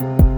you